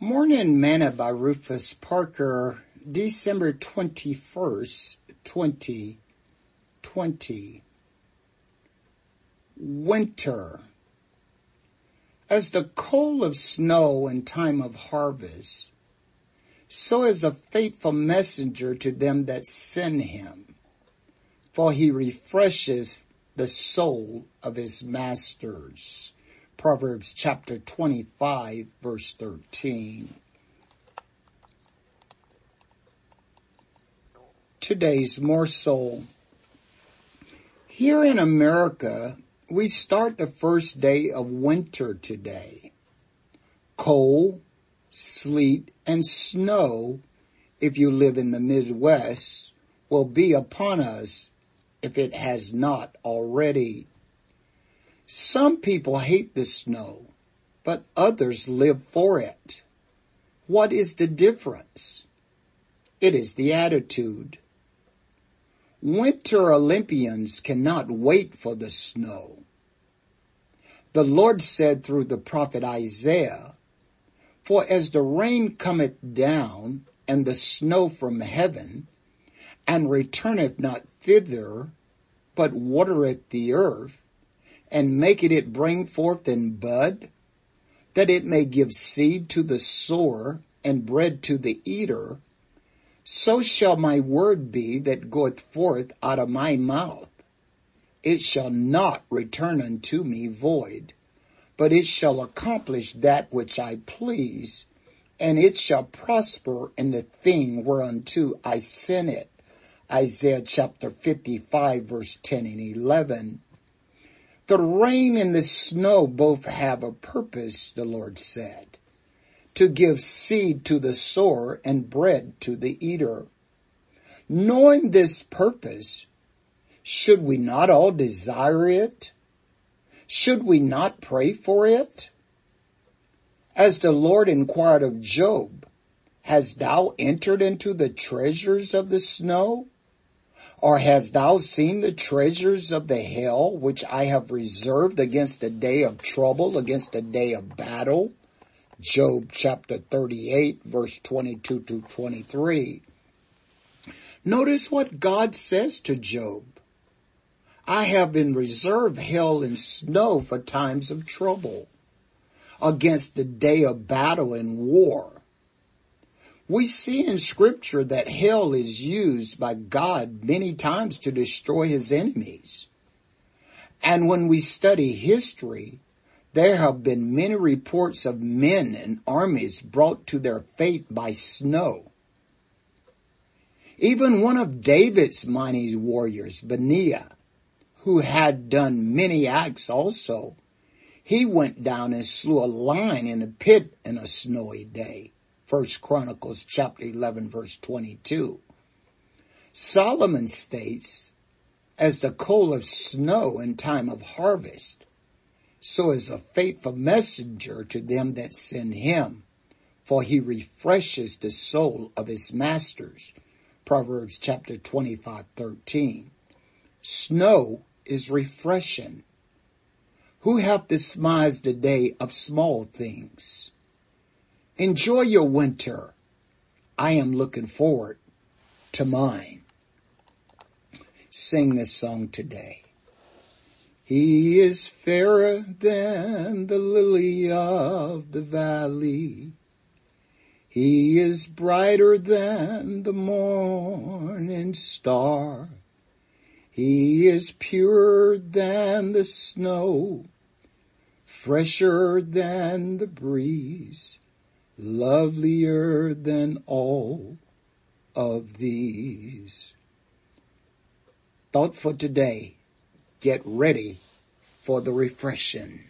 Morning Manna by Rufus Parker, December 21st, 2020. Winter. As the coal of snow in time of harvest, so is a faithful messenger to them that send him, for he refreshes the soul of his masters. Proverbs chapter 25 verse 13. Today's morsel. Here in America, we start the first day of winter today. Cold, sleet, and snow, if you live in the Midwest, will be upon us if it has not already. Some people hate the snow, but others live for it. What is the difference? It is the attitude. Winter Olympians cannot wait for the snow. The Lord said through the prophet Isaiah, For as the rain cometh down and the snow from heaven, and returneth not thither, but watereth the earth, and maketh it it bring forth and bud, that it may give seed to the sower and bread to the eater, so shall my word be that goeth forth out of my mouth. It shall not return unto me void, but it shall accomplish that which I please, and it shall prosper in the thing whereunto I sent it. Isaiah chapter 55 verse 10 and 11. The rain and the snow both have a purpose, the Lord said, to give seed to the sower and bread to the eater. Knowing this purpose, should we not all desire it? Should we not pray for it? As the Lord inquired of Job, Hast thou entered into the treasures of the snow? Or hast thou seen the treasures of the hell which I have reserved against the day of trouble, against the day of battle? Job chapter 38 verse 22 to 23. Notice what God says to Job. I have in reserve hell and snow for times of trouble, against the day of battle and war we see in scripture that hell is used by God many times to destroy his enemies. And when we study history, there have been many reports of men and armies brought to their fate by snow. Even one of David's mighty warriors, Benaiah, who had done many acts also, he went down and slew a lion in a pit in a snowy day. First Chronicles chapter 11 verse 22. Solomon states, as the coal of snow in time of harvest, so is a faithful messenger to them that send him, for he refreshes the soul of his masters. Proverbs chapter 25, 13. Snow is refreshing. Who hath despised the day of small things? Enjoy your winter. I am looking forward to mine. Sing this song today. He is fairer than the lily of the valley. He is brighter than the morning star. He is purer than the snow, fresher than the breeze lovelier than all of these. Thought for today, get ready for the refreshing.